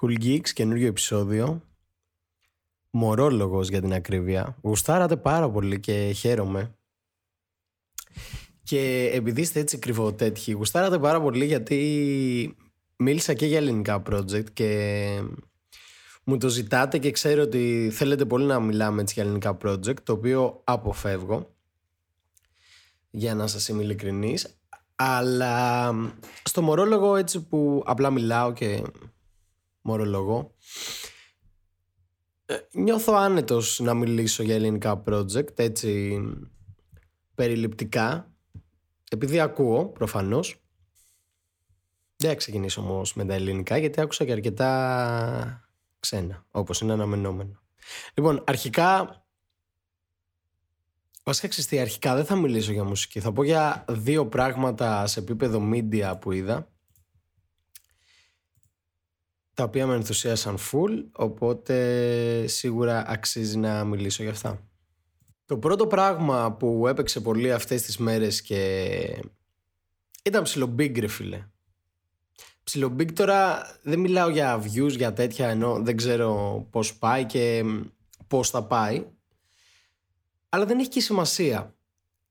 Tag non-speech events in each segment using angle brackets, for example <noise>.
Cool Geeks, καινούριο επεισόδιο. Μορόλογος για την ακρίβεια. Γουστάρατε πάρα πολύ και χαίρομαι. Και επειδή είστε έτσι κρυβοτέτυχοι, γουστάρατε πάρα πολύ γιατί μίλησα και για ελληνικά project και μου το ζητάτε και ξέρω ότι θέλετε πολύ να μιλάμε έτσι για ελληνικά project, το οποίο αποφεύγω για να σας είμαι ειλικρινής. Αλλά στο μορόλογο έτσι που απλά μιλάω και μορολογώ. Ε, νιώθω άνετος να μιλήσω για ελληνικά project έτσι περιληπτικά. Επειδή ακούω προφανώς. Δεν θα ξεκινήσω όμως με τα ελληνικά γιατί άκουσα και αρκετά ξένα όπως είναι αναμενόμενο. Λοιπόν αρχικά Βασικά ξεστή, αρχικά δεν θα μιλήσω για μουσική. Θα πω για δύο πράγματα σε επίπεδο media που είδα τα οποία με ενθουσίασαν full, οπότε σίγουρα αξίζει να μιλήσω για αυτά. Το πρώτο πράγμα που έπαιξε πολύ αυτές τις μέρες και ήταν ψιλομπίγκ ρε φίλε. Ψιλομπίγκ τώρα δεν μιλάω για views, για τέτοια ενώ δεν ξέρω πώς πάει και πώς θα πάει. Αλλά δεν έχει και σημασία.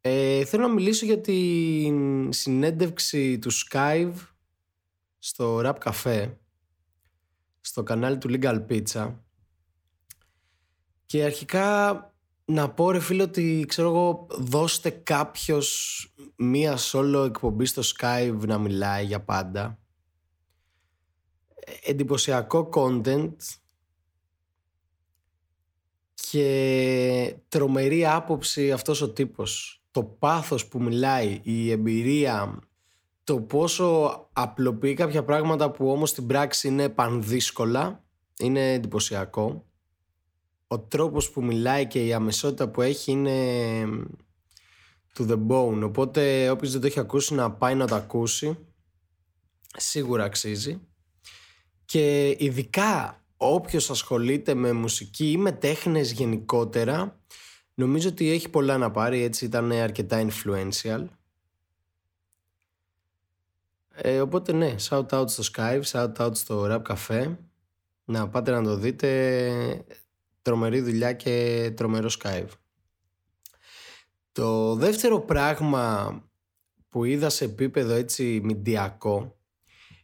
Ε, θέλω να μιλήσω για την συνέντευξη του Skype στο Rap Cafe στο κανάλι του Legal Pizza. Και αρχικά να πω ρε φίλε ότι ξέρω εγώ δώστε κάποιος μία solo εκπομπή στο Skype να μιλάει για πάντα. Εντυπωσιακό content. Και τρομερή άποψη αυτός ο τύπος. Το πάθος που μιλάει η εμπειρία το πόσο απλοποιεί κάποια πράγματα που όμως στην πράξη είναι πανδύσκολα είναι εντυπωσιακό. Ο τρόπος που μιλάει και η αμεσότητα που έχει είναι to the bone. Οπότε όποιος δεν το έχει ακούσει να πάει να το ακούσει σίγουρα αξίζει. Και ειδικά όποιος ασχολείται με μουσική ή με τέχνες γενικότερα νομίζω ότι έχει πολλά να πάρει έτσι ήταν αρκετά influential ε, οπότε ναι, shout out στο Skype, shout out στο Rap Cafe. Να πάτε να το δείτε. Τρομερή δουλειά και τρομερό Skype. Το δεύτερο πράγμα που είδα σε επίπεδο έτσι μηντιακό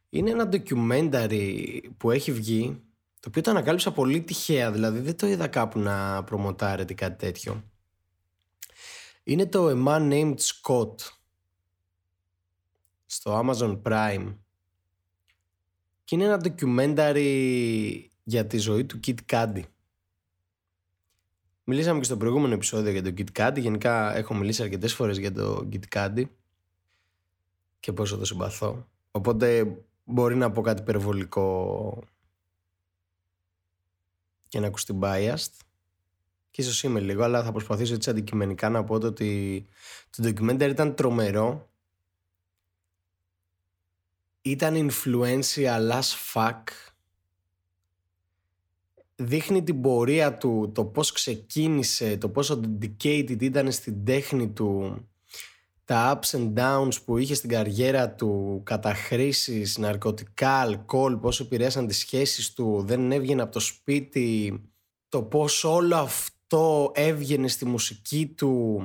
είναι ένα documentary που έχει βγει το οποίο το ανακάλυψα πολύ τυχαία δηλαδή δεν το είδα κάπου να προμοτάρεται κάτι τέτοιο είναι το A Man Named Scott στο Amazon Prime και είναι ένα documentary για τη ζωή του Kit Cudi. Μιλήσαμε και στο προηγούμενο επεισόδιο για τον Kit Cudi. Γενικά έχω μιλήσει αρκετές φορές για τον Kit Cudi και πόσο το συμπαθώ. Οπότε μπορεί να πω κάτι υπερβολικό και να ακουστεί biased. Και ίσως είμαι λίγο, αλλά θα προσπαθήσω έτσι αντικειμενικά να πω ότι το documentary ήταν τρομερό ήταν influential as fuck. Δείχνει την πορεία του, το πώς ξεκίνησε, το πόσο dedicated ήταν στην τέχνη του, τα ups and downs που είχε στην καριέρα του, καταχρήσεις, ναρκωτικά, αλκοόλ, πόσο επηρέασαν τις σχέσεις του, δεν έβγαινε από το σπίτι, το πώς όλο αυτό έβγαινε στη μουσική του,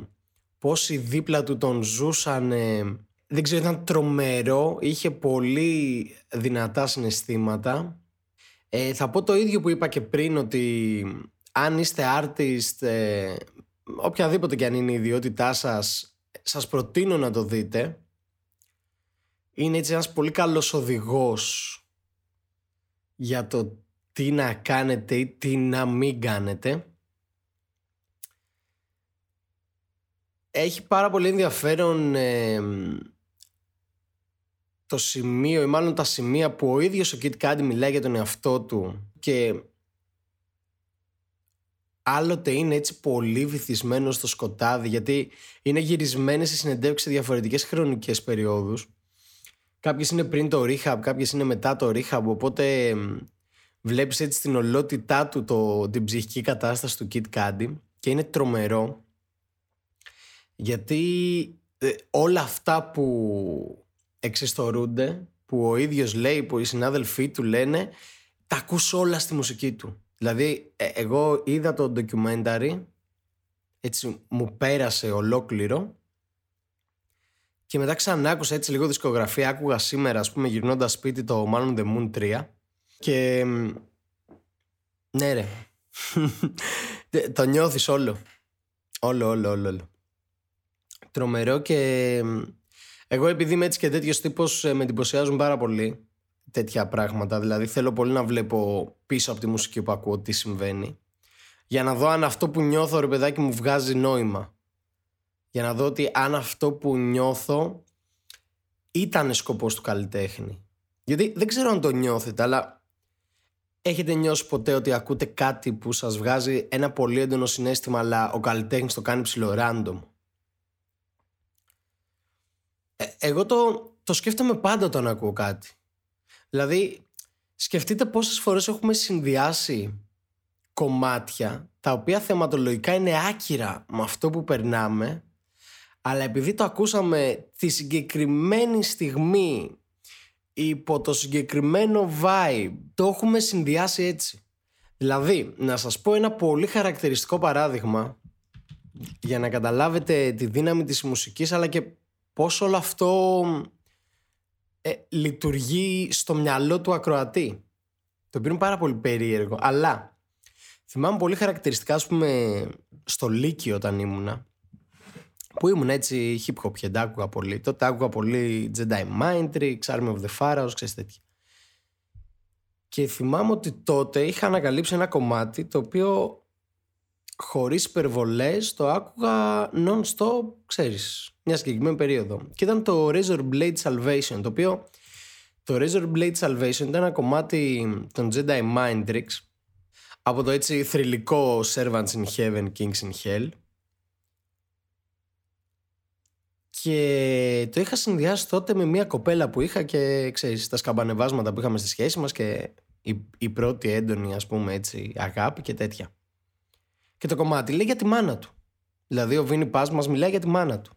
πόσοι δίπλα του τον ζούσανε, δεν ξέρω, ήταν τρομερό, είχε πολύ δυνατά συναισθήματα. Ε, θα πω το ίδιο που είπα και πριν ότι αν είστε artist, ε, οποιαδήποτε και αν είναι η ιδιότητά σας, σας προτείνω να το δείτε. Είναι έτσι ένας πολύ καλός οδηγός για το τι να κάνετε ή τι να μην κάνετε. Έχει πάρα πολύ ενδιαφέρον ε, το σημείο ή μάλλον τα σημεία που ο ίδιος ο Kit Cudi μιλάει για τον εαυτό του και άλλοτε είναι έτσι πολύ βυθισμένος στο σκοτάδι γιατί είναι γυρισμένες σε συνεντεύξεις σε διαφορετικές χρονικές περιόδους. Κάποιες είναι πριν το rehab, κάποιες είναι μετά το rehab οπότε βλέπεις έτσι την ολότητά του το, την ψυχική κατάσταση του Kit Cudi και είναι τρομερό γιατί ε, όλα αυτά που εξιστορούνται που ο ίδιος λέει, που οι συνάδελφοί του λένε τα ακούς όλα στη μουσική του. Δηλαδή, ε, εγώ είδα το documentary, έτσι μου πέρασε ολόκληρο και μετά ξανά άκουσα έτσι λίγο δισκογραφία. Άκουγα σήμερα, ας πούμε, γυρνώντας σπίτι το Man on the Moon 3. Και. Ναι, ρε. <laughs> το νιώθεις όλο. Όλο, όλο, όλο, όλο. Τρομερό και. Εγώ επειδή είμαι έτσι και τέτοιος τύπος, ε, με εντυπωσιάζουν πάρα πολύ τέτοια πράγματα. Δηλαδή θέλω πολύ να βλέπω πίσω από τη μουσική που ακούω τι συμβαίνει. Για να δω αν αυτό που νιώθω ρε παιδάκι μου βγάζει νόημα για να δω ότι αν αυτό που νιώθω ήταν σκοπός του καλλιτέχνη. Γιατί δεν ξέρω αν το νιώθετε, αλλά έχετε νιώσει ποτέ ότι ακούτε κάτι που σας βγάζει ένα πολύ έντονο συνέστημα, αλλά ο καλλιτέχνης το κάνει ψηλό random; Ε, εγώ το, το σκέφτομαι πάντα όταν ακούω κάτι. Δηλαδή, σκεφτείτε πόσες φορές έχουμε συνδυάσει κομμάτια τα οποία θεματολογικά είναι άκυρα με αυτό που περνάμε αλλά επειδή το ακούσαμε τη συγκεκριμένη στιγμή υπό το συγκεκριμένο vibe το έχουμε συνδυάσει έτσι δηλαδή να σας πω ένα πολύ χαρακτηριστικό παράδειγμα για να καταλάβετε τη δύναμη της μουσικής αλλά και πώς όλο αυτό ε, λειτουργεί στο μυαλό του ακροατή το οποίο είναι πάρα πολύ περίεργο αλλά θυμάμαι πολύ χαρακτηριστικά ας πούμε στο Λύκειο όταν ήμουνα που ήμουν έτσι hip hop και άκουγα πολύ. Τότε άκουγα πολύ Jedi Mind Tricks, Army of the Pharaohs, ξέρεις τέτοια. Και θυμάμαι ότι τότε είχα ανακαλύψει ένα κομμάτι το οποίο χωρίς υπερβολές το άκουγα non-stop, ξέρεις, μια συγκεκριμένη περίοδο. Και ήταν το Razor Blade Salvation, το οποίο το Razor Blade Salvation ήταν ένα κομμάτι των Jedi Mind Tricks από το έτσι θρηλυκό Servants in Heaven, Kings in Hell Και το είχα συνδυάσει τότε με μια κοπέλα που είχα και ξέρεις τα σκαμπανεβάσματα που είχαμε στη σχέση μας και η, η πρώτη έντονη ας πούμε έτσι αγάπη και τέτοια. Και το κομμάτι λέει για τη μάνα του. Δηλαδή ο Βίνι Πας μας μιλάει για τη μάνα του.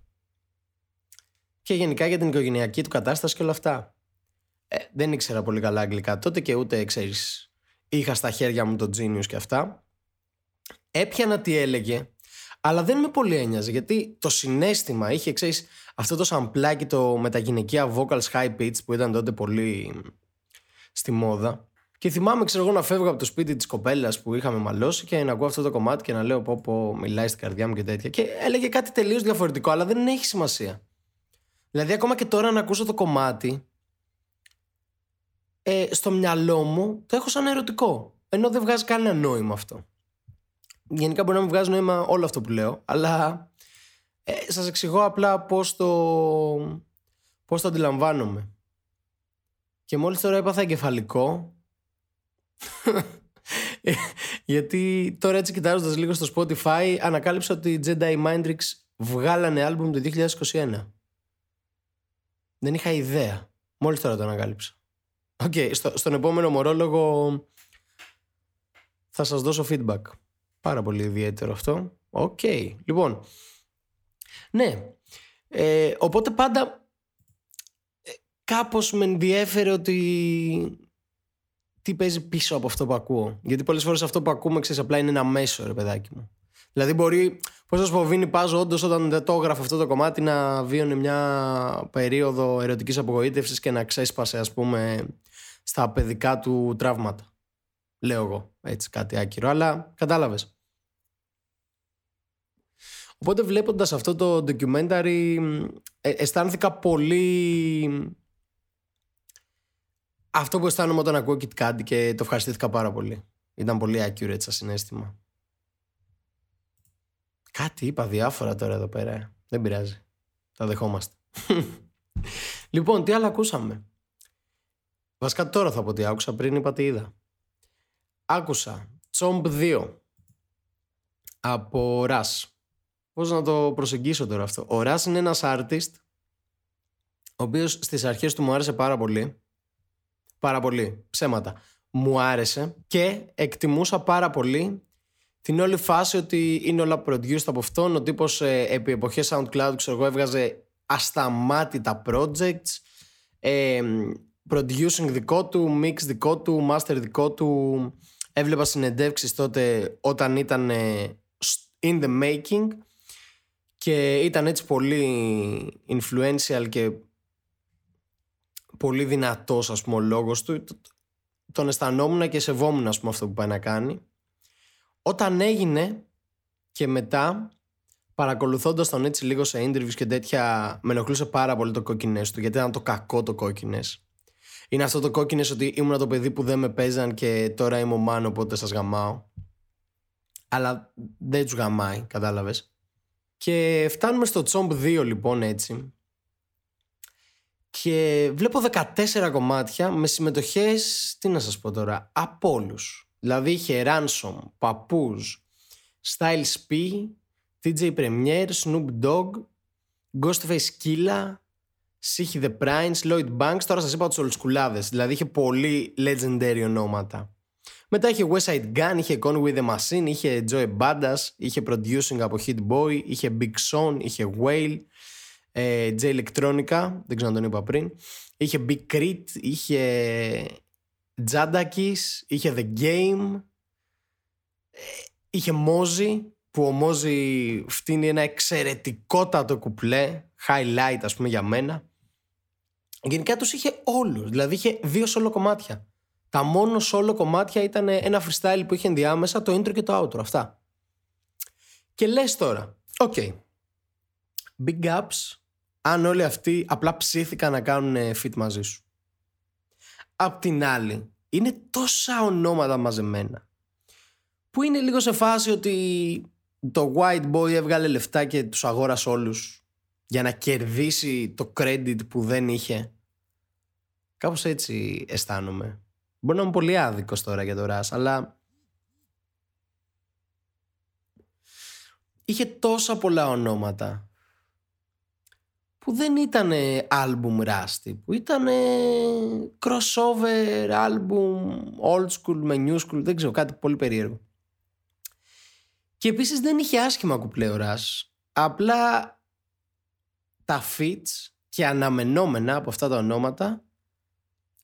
Και γενικά για την οικογενειακή του κατάσταση και όλα αυτά. Ε, δεν ήξερα πολύ καλά αγγλικά τότε και ούτε ξέρεις είχα στα χέρια μου το Genius και αυτά. Έπιανα τι έλεγε αλλά δεν με πολύ ένοιαζε γιατί το συνέστημα είχε, ξέρεις, αυτό το σαμπλάκι το με τα γυναικεία vocals high pitch που ήταν τότε πολύ στη μόδα. Και θυμάμαι, ξέρω εγώ, να φεύγω από το σπίτι της κοπέλας που είχαμε μαλώσει και να ακούω αυτό το κομμάτι και να λέω πω, πω μιλάει στην καρδιά μου και τέτοια. Και έλεγε κάτι τελείως διαφορετικό, αλλά δεν έχει σημασία. Δηλαδή, ακόμα και τώρα να ακούσω το κομμάτι, ε, στο μυαλό μου το έχω σαν ερωτικό. Ενώ δεν βγάζει κανένα νόημα αυτό γενικά μπορεί να μην βγάζει νόημα όλο αυτό που λέω, αλλά ε, σας εξηγώ απλά πώς το, πώς το αντιλαμβάνομαι. Και μόλις τώρα έπαθα εγκεφαλικό, <laughs> γιατί τώρα έτσι κοιτάζοντας λίγο στο Spotify ανακάλυψα ότι οι Jedi Mind Tricks βγάλανε άλμπουμ το 2021. Δεν είχα ιδέα. Μόλις τώρα το ανακάλυψα. Οκ, okay, στο, στον επόμενο μορεόλογο θα σας δώσω feedback. Πάρα πολύ ιδιαίτερο αυτό. Οκ. Okay. Λοιπόν, ναι. Ε, οπότε πάντα ε, κάπως με ενδιέφερε ότι τι παίζει πίσω από αυτό που ακούω. Γιατί πολλές φορές αυτό που ακούμε, ξέρεις, απλά είναι ένα μέσο, ρε παιδάκι μου. Δηλαδή μπορεί, πώς να σου πω, Βίνι Πάζο όντως όταν δεν το έγραφε αυτό το κομμάτι να βίωνε μια περίοδο ερωτικής απογοήτευσης και να ξέσπασε, ας πούμε, στα παιδικά του τραύματα. Λέω εγώ, έτσι κάτι άκυρο, αλλά κατάλαβες. Οπότε βλέποντας αυτό το documentary ε, αισθάνθηκα πολύ αυτό που αισθάνομαι όταν ακούω Kit Kat και το ευχαριστήθηκα πάρα πολύ. Ήταν πολύ accurate σαν συνέστημα. Κάτι είπα διάφορα τώρα εδώ πέρα. Δεν πειράζει. Τα δεχόμαστε. <laughs> λοιπόν, τι άλλο ακούσαμε; Βασικά τώρα θα πω τι άκουσα, πριν είπα τι είδα. Άκουσα Chomp 2 από Rush. Πώς να το προσεγγίσω τώρα αυτό; Ο Ράς είναι ένας artist ο οποίος στις αρχές του μου άρεσε πάρα πολύ. Πάρα πολύ. Ψέματα. Μου άρεσε και εκτιμούσα πάρα πολύ την όλη φάση ότι είναι όλα produced από αυτόν. Ο τύπος ε, επί εποχές SoundCloud ξέρω εγώ έβγαζε ασταμάτητα projects. Ε, producing δικό του, mix δικό του, master δικό του. Έβλεπα συνεντεύξεις τότε όταν ήταν in the making και ήταν έτσι πολύ influential και πολύ δυνατός ας πούμε ο λόγος του τον αισθανόμουν και σεβόμουν ας πούμε αυτό που πάει να κάνει. Όταν έγινε και μετά παρακολουθώντας τον έτσι λίγο σε interviews και τέτοια με ενοχλούσε πάρα πολύ το κόκκινες του γιατί ήταν το κακό το κόκκινες. Είναι αυτό το κόκκινες ότι ήμουν το παιδί που δεν με παίζαν και τώρα είμαι ο μάνο οπότε σας γαμάω. Αλλά δεν τους γαμάει κατάλαβες. Και φτάνουμε στο Chomp 2 λοιπόν έτσι και βλέπω 14 κομμάτια με συμμετοχές, τι να σας πω τώρα, από όλους. Δηλαδή είχε Ransom, Papoose, Styles P, TJ Premier, Snoop Dogg, Ghostface Killa, Sihi The Prince, Lloyd Banks, τώρα σας είπα τους ολσκουλάδες, δηλαδή είχε πολύ legendary ονόματα. Μετά είχε West Side Gun, είχε Con With The Machine, είχε Joey Badass, είχε Producing από Hit Boy, είχε Big Son, είχε Whale, ε, J Electronica, δεν ξέρω αν τον είπα πριν. Είχε Big Crit, είχε Jadakis, είχε The Game, ε, είχε Mozi, που ο Mozi φτύνει ένα εξαιρετικότατο κουπλέ, highlight ας πούμε για μένα. Γενικά τους είχε όλους, δηλαδή είχε δύο solo κομμάτια. Τα μόνο solo κομμάτια ήταν ένα freestyle που είχε ενδιάμεσα, το intro και το outro, αυτά. Και λες τώρα, οκ, okay. big ups αν όλοι αυτοί απλά ψήθηκαν να κάνουν feat μαζί σου. Απ' την άλλη, είναι τόσα ονόματα μαζεμένα που είναι λίγο σε φάση ότι το white boy έβγαλε λεφτά και τους αγόρασε όλους για να κερδίσει το credit που δεν είχε. Κάπως έτσι αισθάνομαι. Μπορεί να είμαι πολύ άδικος τώρα για το Russ, αλλά είχε τόσα πολλά ονόματα που δεν ήταν album Rusty, που ήταν crossover album old school με new school, δεν ξέρω, κάτι πολύ περίεργο. Και επίσης δεν είχε άσχημα κουπλέ ο απλά τα fits και αναμενόμενα από αυτά τα ονόματα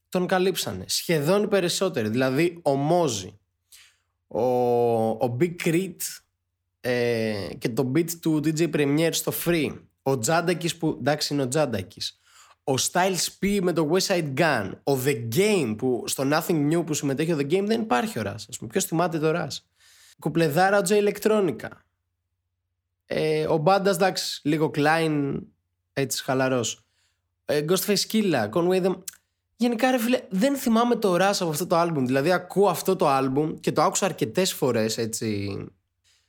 τον καλύψανε. Σχεδόν οι περισσότεροι, δηλαδή ο Μόζι, ο, ο Big Crit ε, και το beat του DJ Premier στο Free, ο Τζάντακης που εντάξει είναι ο Τζάντακης. Ο Styles P με το West Side Gun. Ο The Game που στο Nothing New που συμμετέχει ο The Game δεν υπάρχει ο Ras. Α πούμε, ποιος θυμάται το Ras. Κουπλεδάρα ο J Electronica. Ε, ο Μπάντας εντάξει, λίγο Klein, έτσι χαλαρός. Ε, Ghostface Killa, Conway the... Γενικά ρε φίλε, δεν θυμάμαι το Ras από αυτό το άλμπουμ. Δηλαδή ακούω αυτό το άλμπουμ και το άκουσα αρκετές φορές έτσι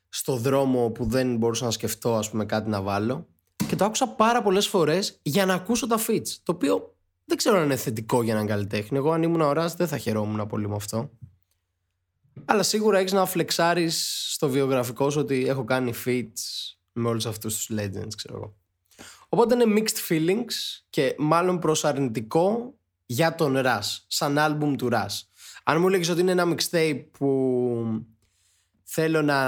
στο δρόμο που δεν μπορούσα να σκεφτώ ας πούμε κάτι να βάλω και το άκουσα πάρα πολλές φορές για να ακούσω τα fits. Το οποίο δεν ξέρω αν είναι θετικό για έναν καλλιτέχνη. Εγώ, αν ήμουν ορά, δεν θα χαιρόμουν πολύ με αυτό. Αλλά σίγουρα έχεις να φλεξάρεις στο βιογραφικό σου ότι έχω κάνει fits με όλους αυτούς τους legends, ξέρω εγώ. Οπότε είναι mixed feelings και μάλλον προ αρνητικό για τον Rush, σαν άλμπουμ του Rush. Αν μου λέγεις ότι είναι ένα mixtape που θέλω να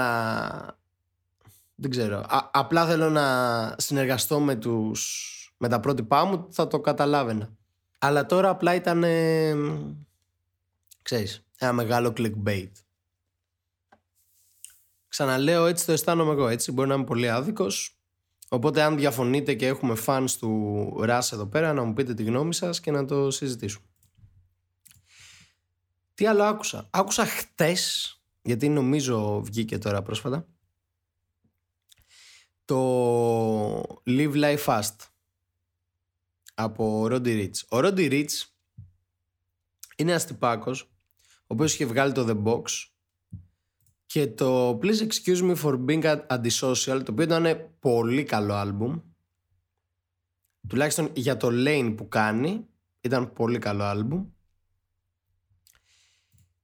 δεν ξέρω. απλά θέλω να συνεργαστώ με, τους, με τα πρότυπά μου, θα το καταλάβαινα. Αλλά τώρα απλά ήταν, ε, ξέρεις, ένα μεγάλο clickbait. Ξαναλέω, έτσι το αισθάνομαι εγώ, έτσι. Μπορεί να είμαι πολύ άδικος. Οπότε αν διαφωνείτε και έχουμε fans του Ράς εδώ πέρα, να μου πείτε τη γνώμη σας και να το συζητήσουμε. Τι άλλο άκουσα; Άκουσα χτες, γιατί νομίζω βγήκε τώρα πρόσφατα, το Live Life Fast από Roddy Rich. Ο Roddy Rich είναι ένας τυπάκος ο οποίος είχε βγάλει το The Box και το Please Excuse Me for Being Antisocial το οποίο ήταν πολύ καλό άλμπουμ. Τουλάχιστον για το lane που κάνει ήταν πολύ καλό άλμπουμ.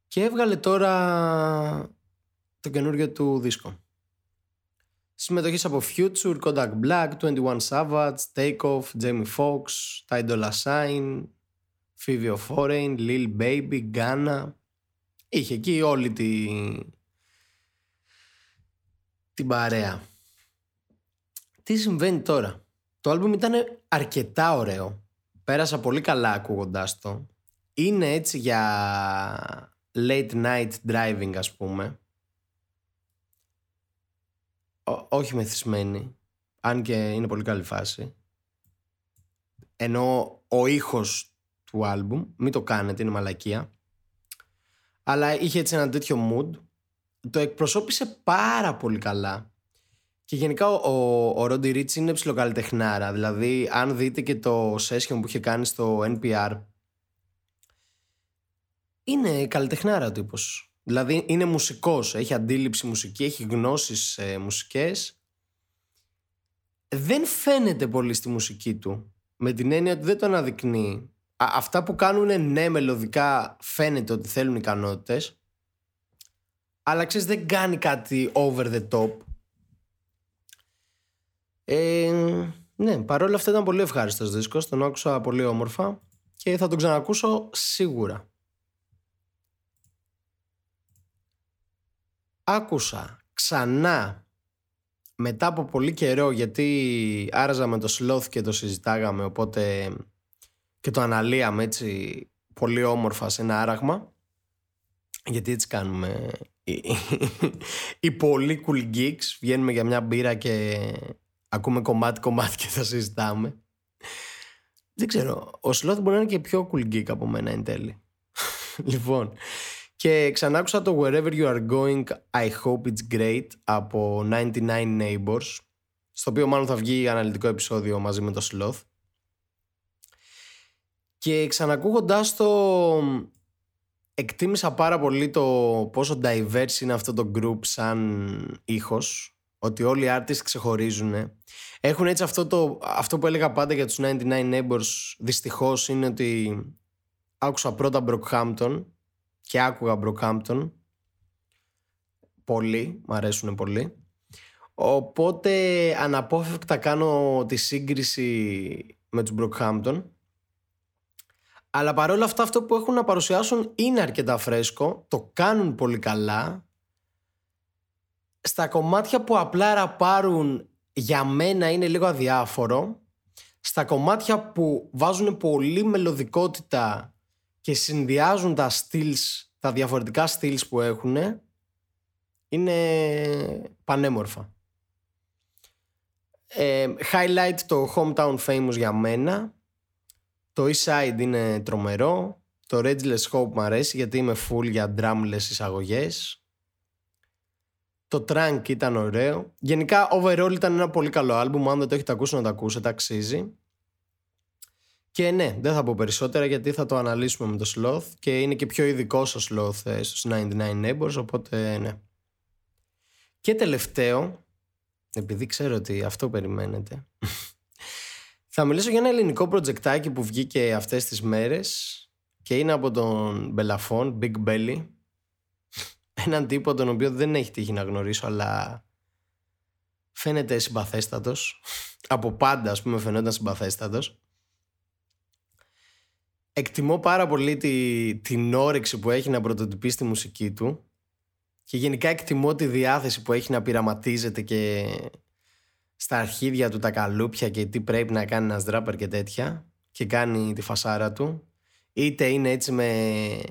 Και έβγαλε τώρα το καινούργιο του δίσκο Συμμετοχής από Future, Kodak Black, 21 Savage, Takeoff, Jamie Foxx, Ty Dolla Sign, Phoebe Foreign, Lil Baby, Ghana. Είχε εκεί όλη τη... την παρέα. Τι συμβαίνει τώρα; Το άλμπουμ ήταν αρκετά ωραίο. πέρασα πολύ καλά ακούγοντάς το. Είναι έτσι για late night driving ας πούμε. Όχι μεθυσμένη. Αν και είναι πολύ καλή φάση. Ενώ ο ήχος του άλμπουμ, μην το κάνετε, είναι μαλακία. Αλλά είχε έτσι ένα τέτοιο mood. Το εκπροσώπησε πάρα πολύ καλά. Και γενικά ο, ο Ρόντι Ρίτς είναι ψιλοκαλλιτεχνάρα. Δηλαδή, αν δείτε και το session που είχε κάνει στο NPR, είναι καλλιτεχνάρα ο τύπος. Δηλαδή, είναι μουσικός, έχει αντίληψη μουσική, έχει γνώσεις ε, μουσικές. Δεν φαίνεται πολύ στη μουσική του. Με την έννοια ότι δεν το αναδεικνύει. αυτά που κάνουν ναι μελωδικά φαίνεται ότι θέλουν ικανότητες. Αλλά ξέρεις δεν κάνει κάτι over the top ε, ναι, παρόλα αυτά ήταν πολύ ευχάριστος δίσκος. Τον άκουσα πολύ όμορφα και θα τον ξανακούσω σίγουρα. Άκουσα ξανά μετά από πολύ καιρό γιατί άραζα με το Sloth και το συζητάγαμε οπότε και το αναλύαμε έτσι πολύ όμορφα σε ένα άραγμα γιατί έτσι κάνουμε οι, <laughs> οι πολύ cool geeks βγαίνουμε για μια μπύρα και ακούμε κομμάτι κομμάτι και θα συζητάμε. Δεν ξέρω. Ο Σλόθ μπορεί να είναι και πιο cool geek από μένα εν τέλει. <laughs> λοιπόν. Και ξανά άκουσα το Wherever You Are Going I Hope It's Great από 99 Neighbors στο οποίο μάλλον θα βγει αναλυτικό επεισόδιο μαζί με το Sloth. Και ξανακούγοντάς το εκτίμησα πάρα πολύ το πόσο diverse είναι αυτό το group σαν ήχος ότι όλοι οι artists ξεχωρίζουν. Έχουν έτσι αυτό, το, αυτό που έλεγα πάντα για τους 99 Neighbors δυστυχώς είναι ότι άκουσα πρώτα Brockhampton και άκουγα Brockhampton πολύ, μου αρέσουν πολύ. Οπότε αναπόφευκτα κάνω τη σύγκριση με τους Brockhampton. Αλλά παρόλα αυτά αυτό που έχουν να παρουσιάσουν είναι αρκετά φρέσκο, το κάνουν πολύ καλά στα κομμάτια που απλά ραπάρουν για μένα είναι λίγο αδιάφορο. Στα κομμάτια που βάζουν πολύ μελωδικότητα και συνδυάζουν τα styles, τα διαφορετικά styles που έχουν είναι πανέμορφα. Ε, highlight το Hometown Famous για μένα. Το East Side είναι τρομερό. Το Redless Hope μου αρέσει γιατί είμαι full για drumless εισαγωγές. Το Trunk ήταν ωραίο. Γενικά, overall ήταν ένα πολύ καλό άλμπουμ. Αν δεν το έχετε ακούσει, να το ακούσετε, αξίζει. Και ναι, δεν θα πω περισσότερα γιατί θα το αναλύσουμε με το Sloth και είναι και πιο ειδικό ο Sloth ε, στους 99 Neighbors, οπότε ναι. Και τελευταίο, επειδή ξέρω ότι αυτό περιμένετε, <laughs> θα μιλήσω για ένα ελληνικό προτζεκτάκι που βγήκε αυτές τις μέρες και είναι από τον Μπελαφόν, Big Belly, <laughs> έναν τύπο τον οποίο δεν έχει τύχει να γνωρίσω αλλά φαίνεται συμπαθέστατος. <laughs> Από πάντα ας πούμε φαινόταν συμπαθέστατος εκτιμώ πάρα πολύ τη, την όρεξη που έχει να πρωτοτυπεί στη μουσική του και γενικά εκτιμώ τη διάθεση που έχει να πειραματίζεται και στα αρχίδια του τα καλούπια και τι πρέπει να κάνει ένας δράπερ και τέτοια και κάνει τη φασάρα του. Είτε είναι έτσι με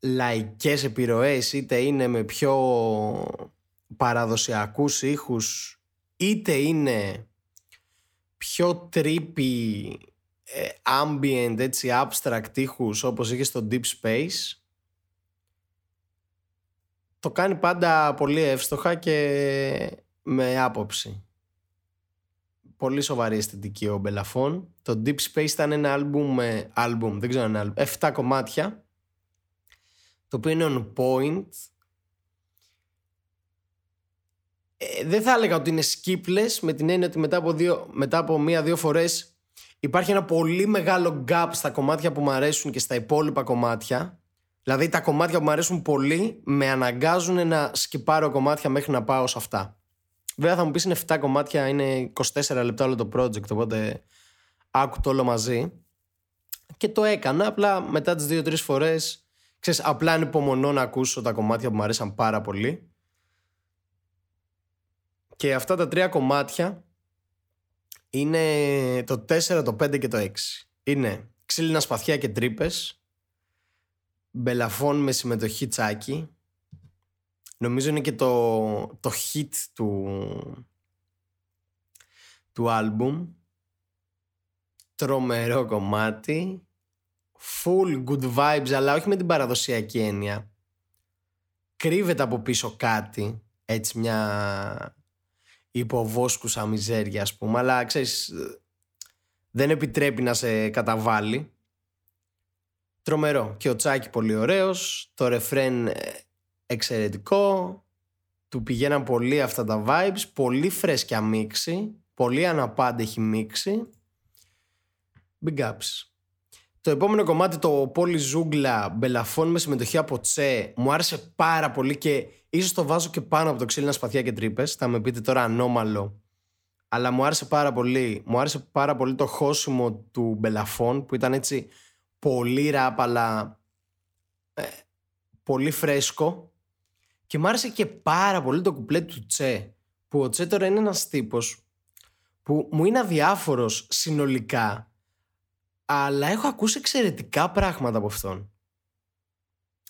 λαϊκές επιρροές είτε είναι με πιο παραδοσιακούς ήχους είτε είναι πιο trippy ε, ambient έτσι abstract ήχους όπως είχε στο Deep Space. Το κάνει πάντα πολύ εύστοχα και με άποψη. Πολύ σοβαρή αισθητική ο Μπελαφών το Deep Space ήταν ένα άλμπουμ, άλμπουμ δεν ξέρω ένα άλμπουμ, 7 κομμάτια το οποίο είναι on point. Ε, δεν θα έλεγα ότι είναι skipless με την έννοια ότι μετά από, δύο, μετά από μία-δύο φορές υπάρχει ένα πολύ μεγάλο gap στα κομμάτια που μου αρέσουν και στα υπόλοιπα κομμάτια. Δηλαδή τα κομμάτια που μου αρέσουν πολύ με αναγκάζουν να σκυπάρω κομμάτια μέχρι να πάω σε αυτά. Βέβαια θα μου πεις είναι 7 κομμάτια, είναι 24 λεπτά όλο το project, οπότε άκου το όλο μαζί. Και το έκανα, απλά μετά τις 2-3 φορές Ξέρεις, απλά ανυπομονώ να ακούσω τα κομμάτια που μου αρέσαν πάρα πολύ. Και αυτά τα τρία κομμάτια είναι το 4, το 5 και το 6. είναι ξύλινα σπαθιά και τρύπες. Μπελαφών με συμμετοχή τσάκι. Νομίζω είναι και το, το hit του, του άλμπουμ. Τρομερό κομμάτι. Full good vibes, αλλά όχι με την παραδοσιακή έννοια. Κρύβεται από πίσω κάτι, έτσι μια υποβόσκουσα μιζέρια ας πούμε, αλλά ξέρεις, δεν επιτρέπει να σε καταβάλει. Τρομερό. Και ο Τσάκη πολύ ωραίος, το ρεφρέν ε, εξαιρετικό, του πηγαίναν πολύ αυτά τα vibes, πολύ φρέσκια μίξη, πολύ αναπάντεχη μίξη. Big ups. Το επόμενο κομμάτι, το Πόλη Ζούγκλα Μπελαφών με συμμετοχή από Τσε, μου άρεσε πάρα πολύ και ίσως το βάζω και πάνω από το ξύλινα σπαθιά και τρύπες. Θα με πείτε τώρα ανώμαλο. Αλλά μου άρεσε πάρα πολύ. Μου άρεσε πάρα πολύ το χώσιμο του Μπελαφών που ήταν έτσι πολύ ραπ, αλλά ε, πολύ φρέσκο. Και μου άρεσε και πάρα πολύ το κουπλέ του Τσε. Που ο Τσε τώρα είναι ένας τύπος που μου είναι αδιάφορος συνολικά αλλά έχω ακούσει εξαιρετικά πράγματα από αυτόν.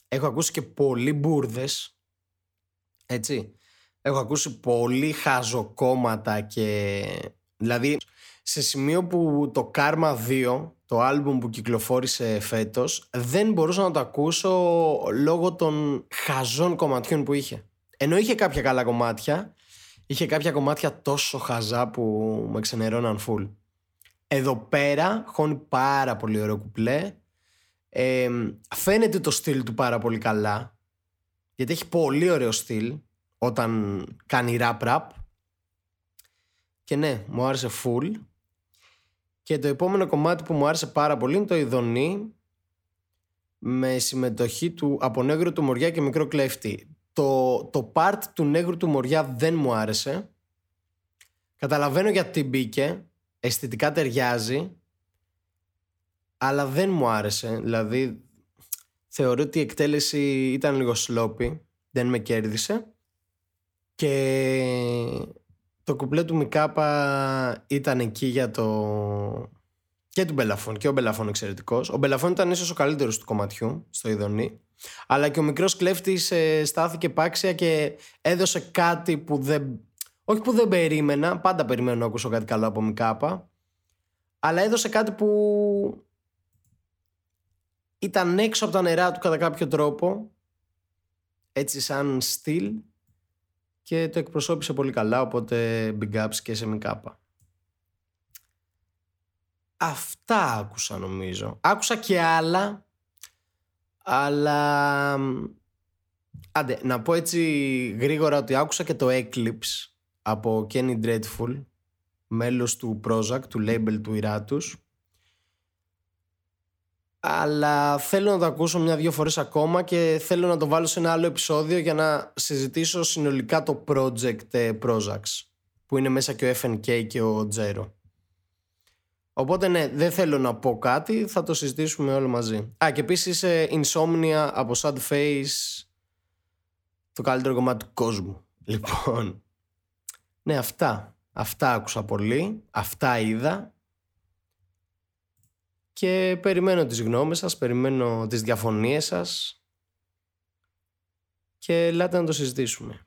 Έχω ακούσει και πολύ μπουρδες. Έτσι. Έχω ακούσει πολύ χαζοκόμματα και... Δηλαδή, σε σημείο που το Karma 2, το άλμπουμ που κυκλοφόρησε φέτος, δεν μπορούσα να το ακούσω λόγω των χαζών κομματιών που είχε. Ενώ είχε κάποια καλά κομμάτια, είχε κάποια κομμάτια τόσο χαζά που με ξενερώναν full. Εδώ πέρα χώνει πάρα πολύ ωραίο κουπλέ. Ε, φαίνεται το στυλ του πάρα πολύ καλά. Γιατί έχει πολύ ωραίο στυλ όταν κάνει rap rap. Και ναι, μου άρεσε full. Και το επόμενο κομμάτι που μου άρεσε πάρα πολύ είναι το Ιδονή με συμμετοχή του από Νέγρου του Μοριά και Μικρό Κλέφτη. Το, το part του Νέγρου του Μοριά δεν μου άρεσε. Καταλαβαίνω γιατί μπήκε αισθητικά ταιριάζει αλλά δεν μου άρεσε δηλαδή θεωρώ ότι η εκτέλεση ήταν λίγο sloppy δεν με κέρδισε και το κουπλέ του Μικάπα ήταν εκεί για το και του Μπελαφών και ο Μπελαφών εξαιρετικός. Ο Μπελαφών ήταν ίσως ο καλύτερος του κομματιού στο Ηδονή. Αλλά και ο μικρός κλέφτης ε, στάθηκε επάξια και έδωσε κάτι που δεν όχι που δεν περίμενα, πάντα περιμένω να ακούσω κάτι καλό από Μικάπα. Αλλά έδωσε κάτι που ήταν έξω από τα νερά του κατά κάποιο τρόπο. Έτσι σαν στυλ. Και το εκπροσώπησε πολύ καλά, οπότε big ups και σε Μικάπα. Αυτά άκουσα νομίζω. Άκουσα και άλλα, αλλά... Άντε, να πω έτσι γρήγορα ότι άκουσα και το Eclipse από Kenny Dreadful μέλος του Prozac, του label του Iratus αλλά θέλω να το ακούσω μια-δυο φορές ακόμα και θέλω να το βάλω σε ένα άλλο επεισόδιο για να συζητήσω συνολικά το project ε, Prozacs που είναι μέσα και ο FNK και ο Jero. Οπότε ναι, δεν θέλω να πω κάτι, θα το συζητήσουμε όλο μαζί. Α, και επίσης ε, Insomnia από Sad Face, το καλύτερο κομμάτι του κόσμου. <laughs> Λοιπόν, ναι, αυτά. Αυτά άκουσα πολύ, αυτά είδα και περιμένω τις γνώμες σας, περιμένω τις διαφωνίες σας και ελάτε να το συζητήσουμε.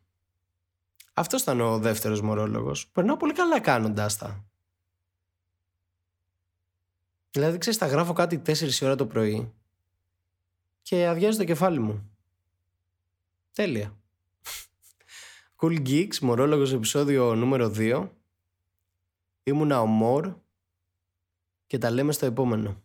Αυτός ήταν ο δεύτερος μορόλογος. Περνάω πολύ καλά κάνοντάς τα. Δηλαδή, ξέρεις, θα γράφω κάτι 4 ώρα το πρωί και αδειάζει το κεφάλι μου. Τέλεια. Cool Geeks, μορόλογος επεισόδιο νούμερο 2. Ήμουνα ο Μόρ και τα λέμε στο επόμενο.